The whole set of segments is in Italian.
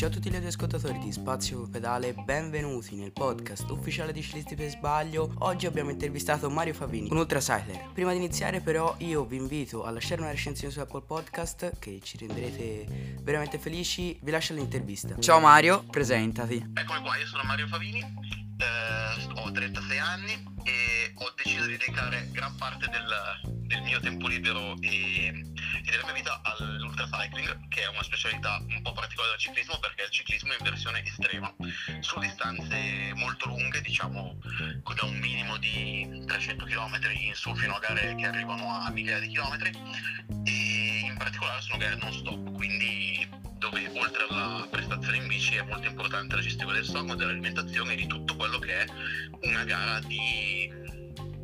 Ciao a tutti gli ascoltatori di Spazio Pedale, benvenuti nel podcast ufficiale di Ciclisti per Sbaglio. Oggi abbiamo intervistato Mario Favini, un ultracycler. Prima di iniziare però io vi invito a lasciare una recensione su Apple Podcast che ci renderete veramente felici. Vi lascio l'intervista. Ciao Mario, presentati. Eccomi qua, io sono Mario Favini, eh, ho 36 anni e ho deciso di dedicare gran parte del, del mio tempo libero e, e della mia vita all'ultracycling, che è una specialità un po' particolare del ciclismo perché è il ciclismo in versione estrema, su distanze molto lunghe, diciamo da un minimo di 300 km in su fino a gare che arrivano a migliaia di chilometri. E in particolare sono gare non stop, quindi dove oltre alla prestazione in bici è molto importante la gestione del sonno, dell'alimentazione e di tutto quello che è una gara di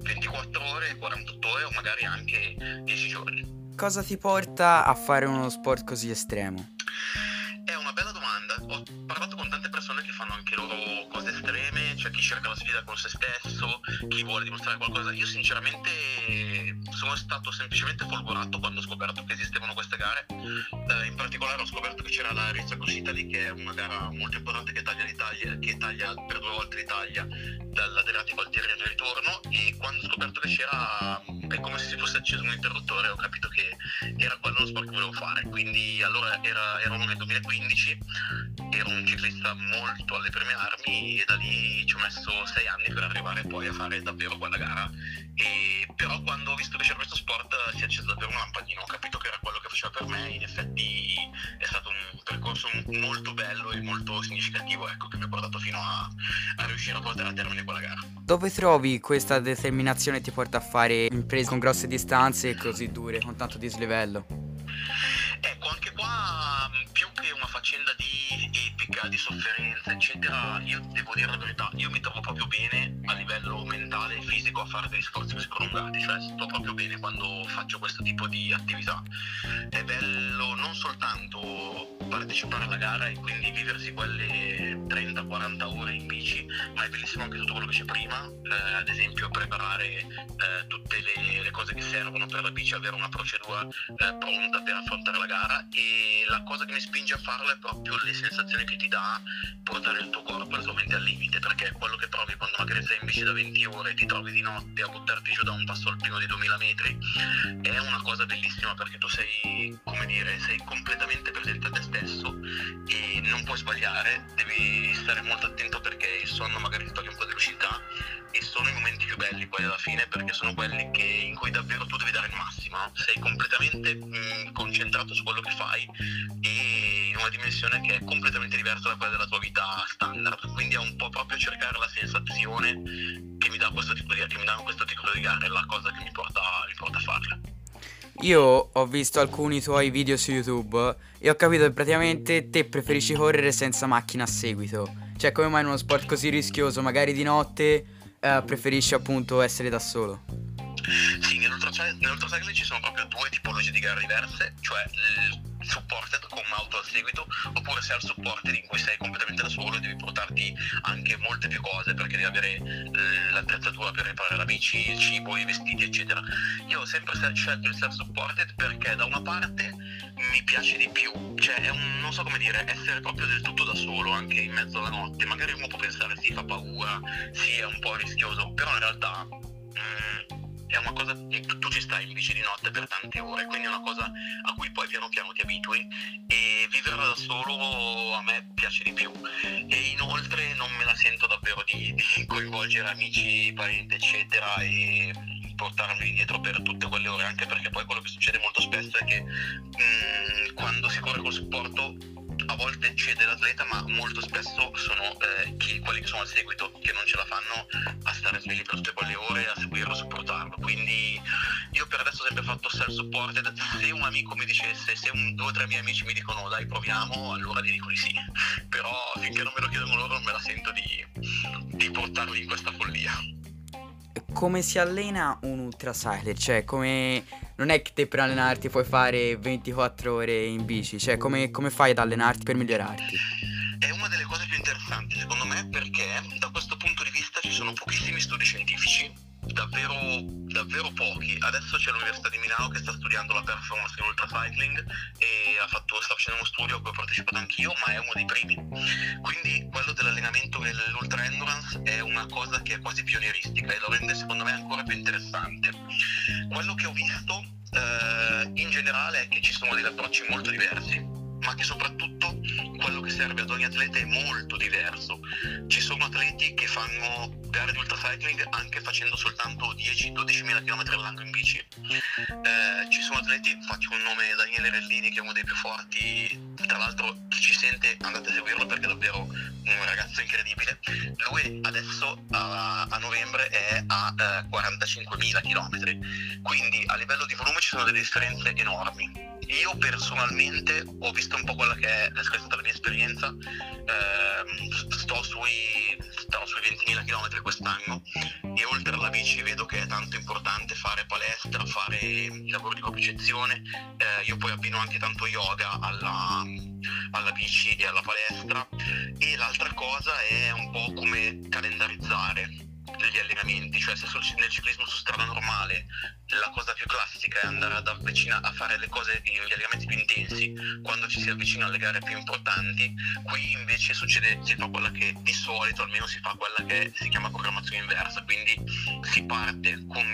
24 ore, 48 ore o magari anche 10 giorni. Cosa ti porta a fare uno sport così estremo? È una bella domanda. Ho parlato con tante persone che fanno anche loro cose estreme, c'è chi cerca la sfida con se stesso, chi vuole dimostrare qualcosa. Io sinceramente sono stato semplicemente folgorato quando ho scoperto che esistevano queste gare. Eh, in particolare ho scoperto che c'era la Rizza Cross Italy, che è una gara molto importante che taglia l'Italia, che taglia per due volte l'Italia dall'Adriatico al Tirreno e ritorno. E quando ho scoperto che c'era, è come se si fosse acceso un interruttore, ho capito che era quello lo sport che volevo fare. Quindi allora era, ero nel 2015, ero un ciclista molto alle prime armi e da lì ci ho messo sei anni per arrivare poi a fare davvero quella gara. E però quando ho visto che c'era questo sport si è acceso davvero un lampadino, ho capito che era quello che faceva per me, in effetti è stato un percorso molto bello e molto significativo ecco, che mi ha portato fino a, a riuscire a portare a termine quella gara. Dove trovi questa determinazione ti porta a fare imprese con grosse distanze e così dure, con tanto dislivello? Ecco, faccenda di epica, di sofferenza, eccetera, io devo dire la verità, io mi trovo proprio bene a livello mentale e fisico a fare degli sforzi così prolungati, cioè sto proprio bene quando faccio questo tipo di attività. È bello non soltanto partecipare alla gara e quindi viversi quelle 30-40 ore in bici, ma è bellissimo anche tutto quello che c'è prima, eh, ad esempio preparare eh, tutte le, le, cose che servono per la bici, avere una procedura eh, pronta per affrontare la gara e la cosa che mi spinge a farlo è proprio le sensazioni che ti dà portare il tuo corpo e al limite, perché quello che provi quando magari sei in bici da 20 ore e ti trovi di notte a buttarti giù da un passo alpino di 2000 metri. È una cosa bellissima perché tu sei, come dire, sei completamente presente a te stesso e non puoi sbagliare, devi stare molto attento perché il sonno magari ti toglie un po' di lucidità e sono i momenti più belli poi alla fine perché sono quelli che, in cui davvero tu devi dare il massimo, sei completamente mh, concentrato su quello che fai e in una dimensione che è completamente diversa da quella della tua vita standard, quindi è un po' proprio cercare la sensazione che mi dà questo tipo di, che mi dà questo tipo di gare, la cosa che mi porta, mi porta a farle. Io ho visto alcuni tuoi video su YouTube e ho capito che praticamente te preferisci correre senza macchina a seguito. Cioè, come mai in uno sport così rischioso, magari di notte, eh, preferisci appunto essere da solo? Sì, nell'ultracycling ci sono proprio due tipologie di gare diverse, cioè il supported con un'auto al seguito, oppure self supported in cui sei completamente da solo e devi portarti anche molte più cose perché devi avere eh, l'attrezzatura per riparare la bici, il cibo, i vestiti, eccetera. Io ho sempre scelto il self supported perché da una parte mi piace di più, cioè è un, non so come dire, essere proprio del tutto da solo anche in mezzo alla notte. Magari uno può pensare sì, fa paura, sì, è un po' rischioso, però in realtà... Mm, è una cosa che tu ci stai in bici di notte per tante ore, quindi è una cosa a cui poi piano piano ti abitui e vivere da solo a me piace di più e inoltre non me la sento davvero di, di coinvolgere amici, parenti eccetera e portarli dietro per tutte quelle ore anche perché poi quello che succede molto spesso è che mh, mm, quando si corre col supporto a volte cede l'atleta, ma molto spesso sono eh, chi, quelli che sono al seguito che non ce la fanno a stare svegli per tutte quelle ore, a seguirlo, a supportarlo. Quindi io per adesso ho sempre fatto self-supported. Se un amico mi dicesse, se un, due o tre miei amici mi dicono dai proviamo, allora gli dico di sì. Però finché non me lo chiedono loro non me la sento di, di portarli in questa follia come si allena un ultracycler? Cioè, come... Non è che te per allenarti puoi fare 24 ore in bici, cioè come, come fai ad allenarti per migliorarti? È una delle cose più interessanti secondo me perché da questo punto di vista ci sono pochissimi studi scientifici davvero, davvero pochi. Adesso c'è l'Università di Milano che sta studiando la performance in ultracycling e ha fatto, sta facendo uno studio a cui ho partecipato anch'io, ma è uno dei primi. Quindi quello dell'allenamento dell'ultra endurance è una cosa che è quasi pionieristica e lo rende secondo me ancora più interessante. Quello che ho visto eh, in generale è che ci sono degli approcci molto diversi ma che soprattutto quello che serve ad ogni atleta è molto diverso. Ci sono atleti che fanno gare di ultracycling anche facendo soltanto 10-12 mila km all'anno in bici. Eh, ci sono atleti, faccio un nome Daniele Rellini che è uno dei più forti, tra l'altro chi ci sente andate a seguirlo perché è davvero un ragazzo incredibile. Lui adesso a, a novembre è a eh, 45.000 km, quindi a livello di volume ci sono delle differenze enormi io personalmente ho visto un po' quella che è, è stata la mia esperienza, eh, sto sui, starò sui 20.000 km quest'anno. E oltre alla bici vedo che è tanto importante fare palestra, fare lavoro di copricezione, eh, io poi abbino anche tanto yoga alla, alla bici e alla palestra. E l'altra cosa è un po' come calendarizzare degli allenamenti, cioè se nel ciclismo su strada normale la cosa più classica è andare ad avvicina, a fare le cose, gli allenamenti più intensi quando ci si avvicina alle gare più importanti, qui invece succede, si fa quella che di solito almeno si fa quella che si chiama programmazione inversa, quindi si parte con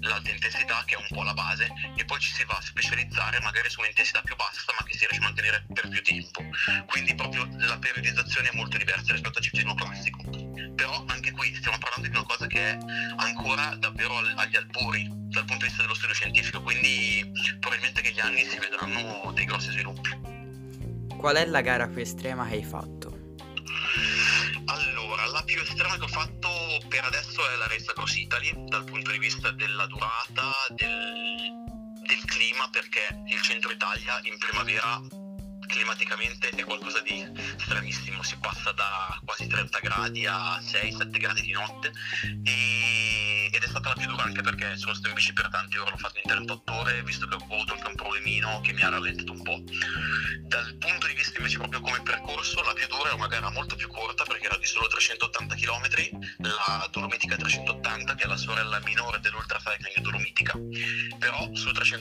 l'alta intensità che è un po' la base e poi ci si va a specializzare magari su un'intensità più bassa ma che si riesce a mantenere per più tempo, quindi proprio la periodizzazione è molto diversa rispetto al ciclismo classico, però anche qui stiamo parlando di una cosa che è ancora davvero agli albori dal punto dello studio scientifico, quindi probabilmente che gli anni si vedranno dei grossi sviluppi. Qual è la gara più estrema che hai fatto? Allora, la più estrema che ho fatto per adesso è la Race Cross Italy, dal punto di vista della durata, del, del clima, perché il centro Italia in primavera climaticamente è qualcosa di stranissimo, si passa da quasi 30 gradi a 6-7 gradi di notte e, ed è stata la più dura anche perché sono stato in bici per tanti ore, l'ho fatto in 38 ore, visto che ho avuto anche un problemino che mi ha rallentato un po'. Dal punto di vista invece proprio come percorso, la più dura è una gara molto più corta perché era di solo 380 km, la Dolomitica 380 che è la sorella minore dell'Ultra Cycling Dolomitica, però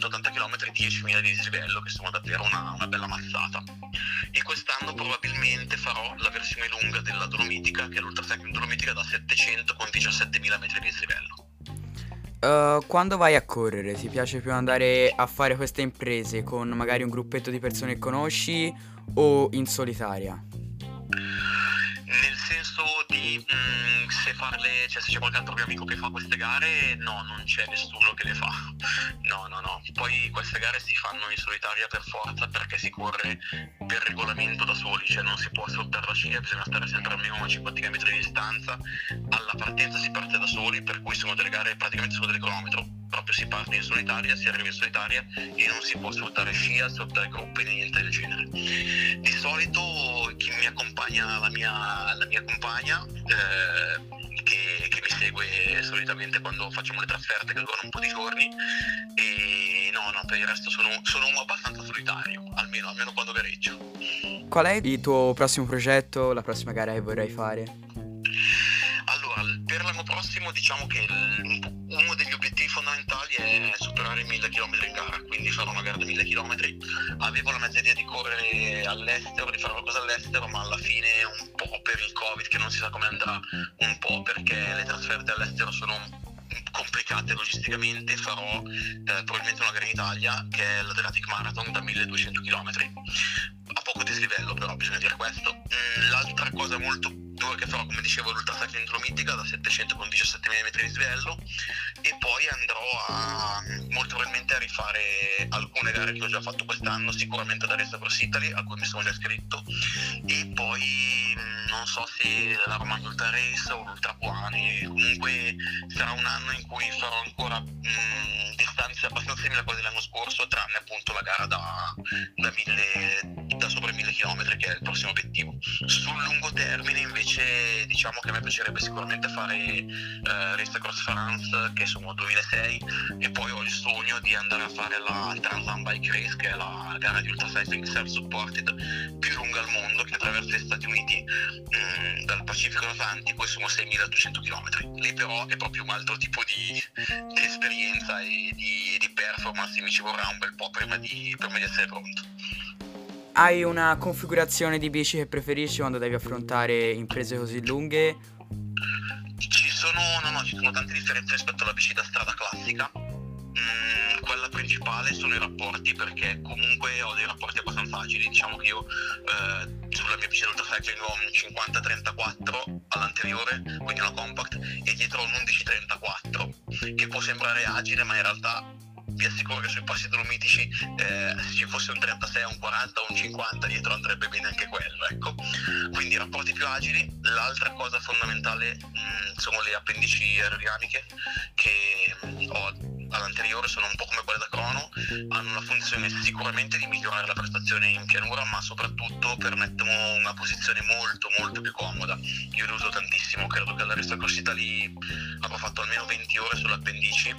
su 380 km 10.000 di dislivello che sono davvero una, una bella mazzata. E quest'anno probabilmente farò la versione lunga della Dolomitica che è l'Ultra Cycling Dolomitica da 700 con 17.000 metri di dislivello. Uh, quando vai a correre? Ti piace più andare a fare queste imprese con magari un gruppetto di persone che conosci o in solitaria? Nel senso di mh, mm, se farle, cioè se c'è qualche altro mio amico che fa queste gare, no, non c'è nessuno che le fa. No, no, no. Poi queste gare si fanno in solitaria per forza perché si corre per regolamento da soli, cioè non si può saltare la scia, bisogna stare sempre almeno a 50 km di distanza. Alla partenza si parte da soli, per cui sono delle gare praticamente solo del cronometro proprio si parte in solitaria, si arriva in solitaria e non si può sfruttare scia, sfruttare gruppi niente del genere. Di solito chi mi accompagna, la mia, la mia compagna, eh, che, che, mi segue solitamente quando facciamo le trasferte che durano un po' di giorni e no, no, per il resto sono, sono uno abbastanza solitario, almeno, almeno quando gareggio. Qual è il tuo prossimo progetto, la prossima gara che vorrai fare? L'anno prossimo diciamo che uno degli obiettivi fondamentali è superare i 1000 km in gara, quindi farò una gara da 1000 km. Avevo la mezza idea di correre all'estero, di fare qualcosa all'estero, ma alla fine un po' per il Covid che non si sa come andrà, un po' perché le trasferte all'estero sono complicate logisticamente farò eh, probabilmente una gara in Italia che è l'Adriatic Marathon da 1200 km a poco dislivello però bisogna dire questo mm, l'altra cosa molto dura che farò come dicevo l'Ultra Cycling Dolomitica da 700 con 17 mm di dislivello e poi andrò a molto probabilmente a rifare alcune gare che ho già fatto quest'anno sicuramente da Resta Cross Italy a cui mi sono già iscritto. E poi non so se la Romagna Ultra Race o l'Ultra Puani comunque sarà un anno in cui farò ancora mh, distanze abbastanza simili a quelle dell'anno scorso tranne appunto la gara da, da, mille, da sopra i 1000 km che è il prossimo obiettivo. Sul lungo termine invece diciamo che a me piacerebbe sicuramente fare eh, Race Cross France che sono 2006 e poi ho il sogno di andare a fare la Trans Bike Race che è la gara di ultra cycling self-supported più lunga al mondo che attraversa gli Stati Uniti mh, mm, dal Pacifico all'Atlantico e sono 6200 km lì però è proprio un altro tipo di, di esperienza e di, di, performance mi ci vorrà un bel po' prima di, prima di essere pronto Hai una configurazione di bici che preferisci quando devi affrontare imprese così lunghe? Ci sono, no, no, ci sono tante differenze rispetto alla bici da strada classica. Mm, quella principale sono i rapporti perché comunque ho dei rapporti abbastanza agili. Diciamo che io eh, sulla mia bici d'ultracycling ho un 50-34 all'anteriore, quindi una compact, e dietro ho un 11-34 che può sembrare agile ma in realtà vi assicuro che sui passi dolomitici eh, se ci fosse un 36, un 40 o un 50 dietro andrebbe bene anche quello ecco. quindi rapporti più agili l'altra cosa fondamentale mh, mm, sono le appendici aerodinamiche che mh, mm, ho all'anteriore sono un po' come quelle da crono hanno la funzione sicuramente di migliorare la prestazione in pianura ma soprattutto permettono una posizione molto molto più comoda. Io le uso tantissimo credo che alla Resta Italy avrò fatto almeno 20 ore sulle appendici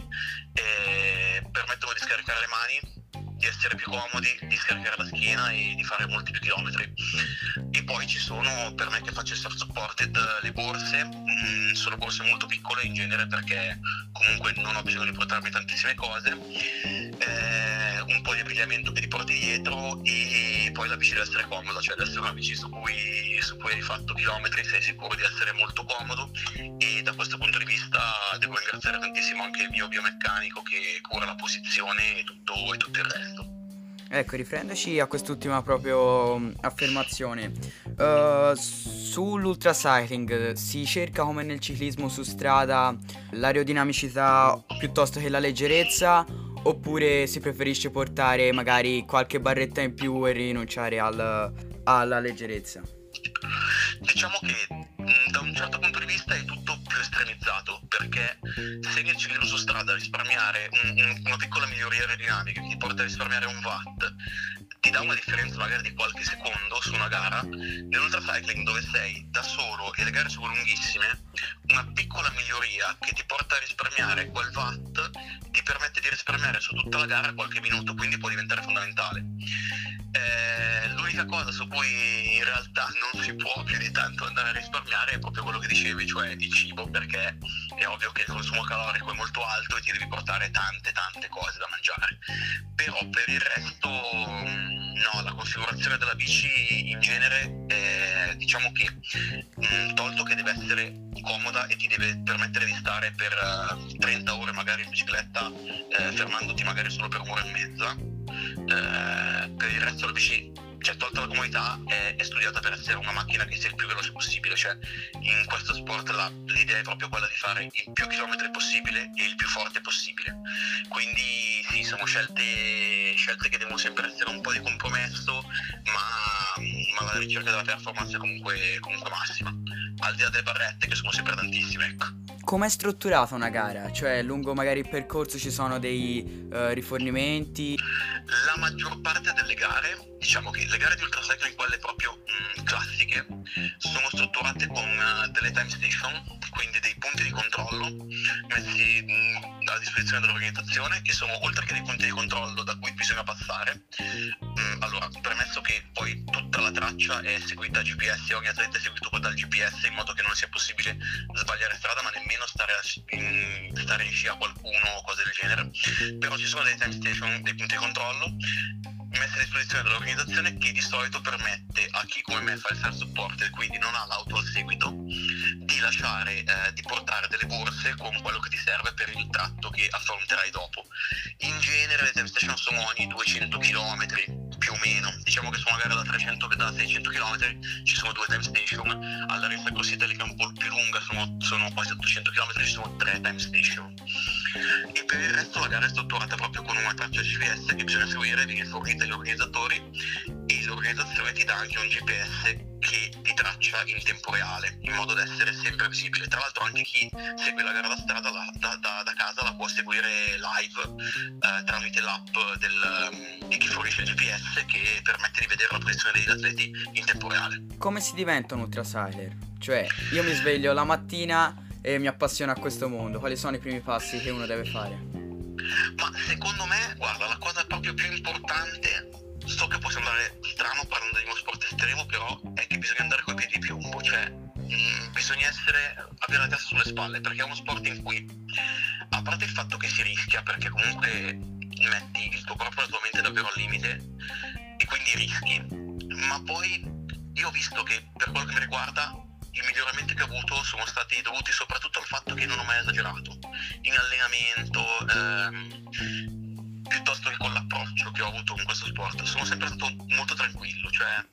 e permettono di scaricare le mani di essere più comodi, di scaricare la schiena e di fare molti più chilometri. E poi ci sono, per me che faccio self supported, le borse, mh, mm, sono borse molto piccole in genere perché comunque non ho bisogno di portarmi tantissime cose, eh, un po' di abbigliamento che ti porti dietro e poi la bici deve essere comoda, cioè deve essere una bici su cui, su cui hai fatto chilometri, sei sicuro di essere molto comodo e da questo punto di vista devo ringraziare tantissimo anche il mio biomeccanico che cura la posizione e tutto, e tutto il resto. Ecco, riprendoci a quest'ultima proprio mm, affermazione. Uh, sull'ultracycling si cerca come nel ciclismo su strada l'aerodinamicità piuttosto che la leggerezza oppure si preferisce portare magari qualche barretta in più e rinunciare al, alla leggerezza? Diciamo che mm, da un certo punto di vista è tutto più estremizzato perché se nel ciclismo su strada risparmiare un, un, una piccola miglioria aerodinamica che ti porta a risparmiare un watt ti dà una differenza magari di qualche secondo su una gara nell'ultracycling dove sei da solo e le gare sono lunghissime una piccola miglioria che ti porta a risparmiare quel watt ti permette di risparmiare su tutta la gara qualche minuto quindi può diventare fondamentale. Eh, l'unica cosa su cui in realtà non si può più di tanto andare a risparmiare è proprio quello che dicevi, cioè il cibo, perché è ovvio che il consumo calorico è molto alto e ti devi portare tante tante cose da mangiare. Però per il resto no, la configurazione della bici in genere è, diciamo che mh, tolto che deve essere comoda e ti deve permettere di stare per uh, eh, 30 ore magari in bicicletta eh, fermandoti magari solo per un'ora e mezza eh, per il resto la bici cioè tolta la comodità è, è, studiata per essere una macchina che sia il più veloce possibile cioè in questo sport la, l'idea è proprio quella di fare il più chilometri possibile e il più forte possibile. Quindi sì sono scelte, scelte che devono sempre essere un po' di compromesso ma, ma la ricerca della performance è comunque, comunque massima al di là delle barrette che sono sempre tantissime ecco Com'è strutturata una gara? Cioè, lungo magari il percorso ci sono dei uh, rifornimenti? La maggior parte delle gare, diciamo che le gare di ultracycling, quelle proprio mh, mm, classiche, sono strutturate con uh, delle time station, quindi dei punti di controllo messi mh, mm, a disposizione dell'organizzazione, che sono oltre che dei punti di controllo da cui bisogna passare. Traccia è seguita GPS, ogni atleta è seguito dal GPS in modo che non sia possibile sbagliare strada, ma nemmeno stare, a, in, stare in scia a qualcuno o cose del genere, però ci sono dei time station, dei punti di controllo messi a disposizione dall'organizzazione che di solito permette a chi come me fa il self support e quindi non ha l'auto al seguito di lasciare, eh, di portare delle borse con quello che ti serve per il tratto che affronterai dopo. In genere le time station sono ogni 200 km più o meno. Diciamo che su una gara da 300 che da 600 km ci sono due time station, alla Renfe Cross Italy che è un po' più lunga, sono, sono quasi 800 km, ci sono tre time station. E per il resto la gara è strutturata proprio con una traccia GPS che bisogna seguire, viene fornita agli organizzatori l'organizzazione ti dà anche un GPS che ti traccia in tempo reale, in modo da essere sempre visibile. Tra l'altro anche chi segue la gara da strada da, da, da casa la può seguire live eh, tramite l'app del, di chi fornisce il GPS che permette di vedere la posizione degli atleti in tempo reale. Come si diventa un ultracycler? Cioè, io mi sveglio la mattina e mi appassiona a questo mondo. Quali sono i primi passi che uno deve fare? Ma secondo me, guarda, la cosa proprio più importante so che può sembrare strano parlando di uno sport estremo, però è che bisogna andare coi piedi di piombo, cioè mh, mm, bisogna essere, avere la testa sulle spalle, perché è uno sport in cui, a parte il fatto che si rischia, perché comunque metti il tuo corpo e la tua mente davvero al limite, e quindi rischi, poi io ho visto che per quello che mi riguarda i miglioramenti che ho avuto sono stati dovuti soprattutto al fatto che non ho mai esagerato. In allenamento ehm, piuttosto che con l'approccio che ho avuto in questo sport sono sempre stato molto tranquillo cioè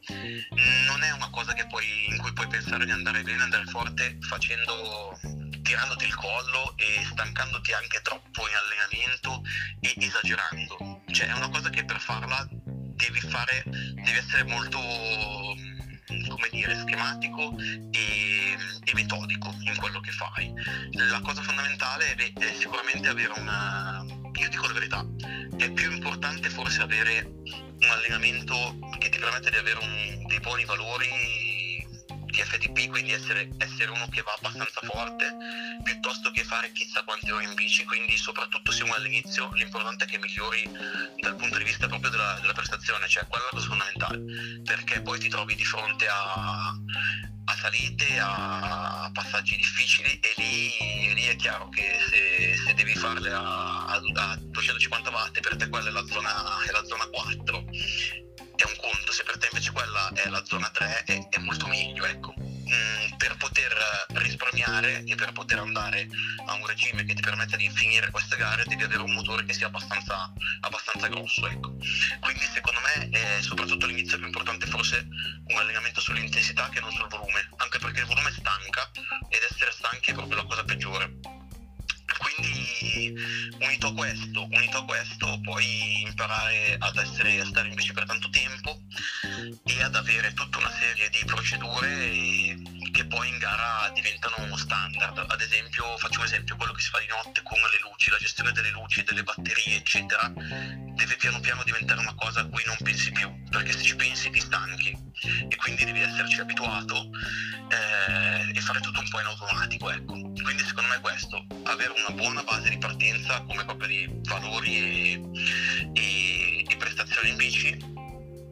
non è una cosa poi, in cui puoi pensare di andare bene andare forte facendo tirandoti il collo e stancandoti anche troppo in allenamento e esagerando cioè è una cosa che per farla devi fare devi essere molto come dire, schematico e, e, metodico in quello che fai. La cosa fondamentale è, è sicuramente avere una... Io dico la verità, è più importante forse avere un allenamento che ti permette di avere un, dei buoni valori di FTP, quindi essere, essere, uno che va abbastanza forte, piuttosto che fare chissà quante ore in bici, quindi soprattutto se uno all'inizio l'importante è che migliori dal punto di vista proprio della, della prestazione, cioè quella è la cosa fondamentale, perché poi ti trovi di fronte a, a salite, a passaggi difficili e lì, lì è chiaro che se, se devi farle a, a, a, 250 watt per te quella è la zona, è la zona 4 è un conto, se per te è la zona 3 è, è molto meglio, ecco. Mm, per poter risparmiare e per poter andare a un regime che ti permetta di finire queste gare devi avere un motore che sia abbastanza, abbastanza grosso, ecco. Quindi secondo me è soprattutto all'inizio più importante forse un allenamento sull'intensità che non sul volume, anche perché il volume stanca ed essere stanchi è proprio la cosa peggiore quindi unito a questo, unito a questo puoi imparare ad essere, a stare in bici per tanto tutta una serie di procedure che poi in gara diventano standard. Ad esempio, faccio un esempio, quello che si fa di notte con le luci, la gestione delle luci, delle batterie, eccetera, deve piano piano diventare una cosa a cui non pensi più, perché se ci pensi ti stanchi e quindi devi esserci abituato eh, e fare tutto un po' in automatico, ecco. Quindi secondo me questo, avere una buona base di partenza come proprio di valori e, e, e prestazioni in bici,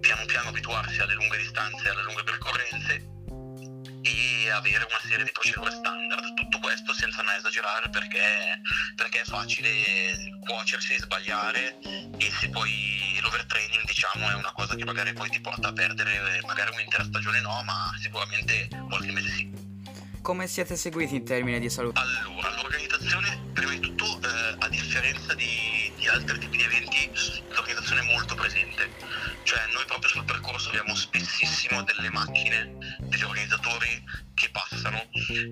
piano piano abituarsi alle lunghe distanze, alle lunghe percorrenze e avere una serie di procedure standard. Tutto questo senza mai esagerare perché, perché è facile cuocersi, sbagliare e se poi l'overtraining diciamo è una cosa che magari poi ti porta a perdere magari un'intera stagione no, ma sicuramente qualche mese sì. Come siete seguiti in termini di salute? Allora, l'organizzazione, prima di tutto, eh, a differenza di, di, altri tipi di eventi, l'organizzazione è molto presente. Spessissimo delle macchine, degli organizzatori che passano,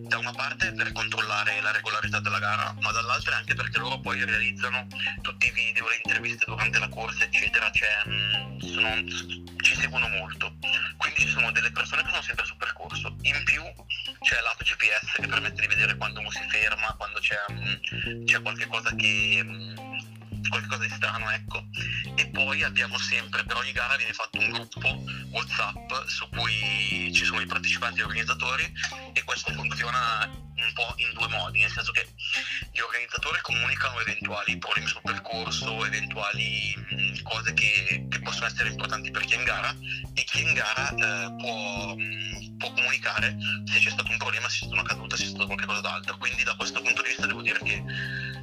da una parte per controllare la regolarità della gara, ma dall'altra anche perché loro poi realizzano tutti i video, le interviste durante la corsa, eccetera. Cioè, mm, sono, ci seguono molto. Quindi ci sono delle persone che sono sempre sul percorso. In più c'è l'app GPS che permette di vedere quando uno si ferma, quando c'è, um, c'è qualche cosa che um, qualcosa di strano, ecco. E poi abbiamo sempre, per ogni gara viene fatto un gruppo WhatsApp su cui ci sono i partecipanti e gli organizzatori e questo funziona un po' in due modi, nel senso che gli organizzatori comunicano eventuali problemi sul percorso, eventuali cose che, che, possono essere importanti per chi è in gara e chi è in gara eh, può, può, comunicare se c'è stato un problema, se c'è stata una caduta, se c'è stato qualcosa d'altro. Quindi da questo punto di vista devo dire che,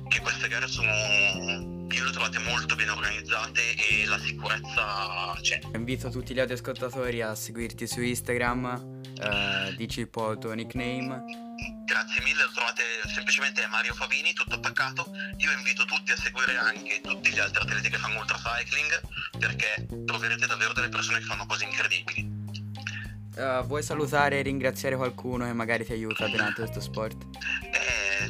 che queste gare sono io le ho trovate molto ben organizzate e la sicurezza c'è. Invito tutti gli ascoltatori a seguirti su Instagram, uh, dici un po' il tuo nickname. Grazie mille, lo trovate semplicemente Mario Favini, tutto attaccato. Io invito tutti a seguire anche tutti gli altri atleti che fanno ultracycling perché troverete davvero delle persone che fanno cose incredibili. Uh, vuoi salutare e ringraziare qualcuno che magari ti aiuta durante questo sport?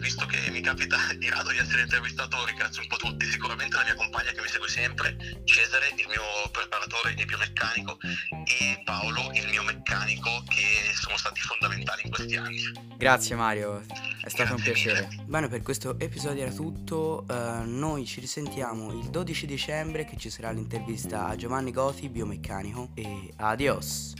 Visto che mi capita di rado di essere intervistato, ringrazio un po' tutti, sicuramente la mia compagna che mi segue sempre, Cesare, il mio preparatore e biomeccanico, e Paolo, il mio meccanico, che sono stati fondamentali in questi anni. Grazie Mario, è stato Grazie un piacere. Mille. Bene, per questo episodio era tutto, uh, noi ci risentiamo il 12 dicembre che ci sarà l'intervista a Giovanni Gothi, biomeccanico, e adios!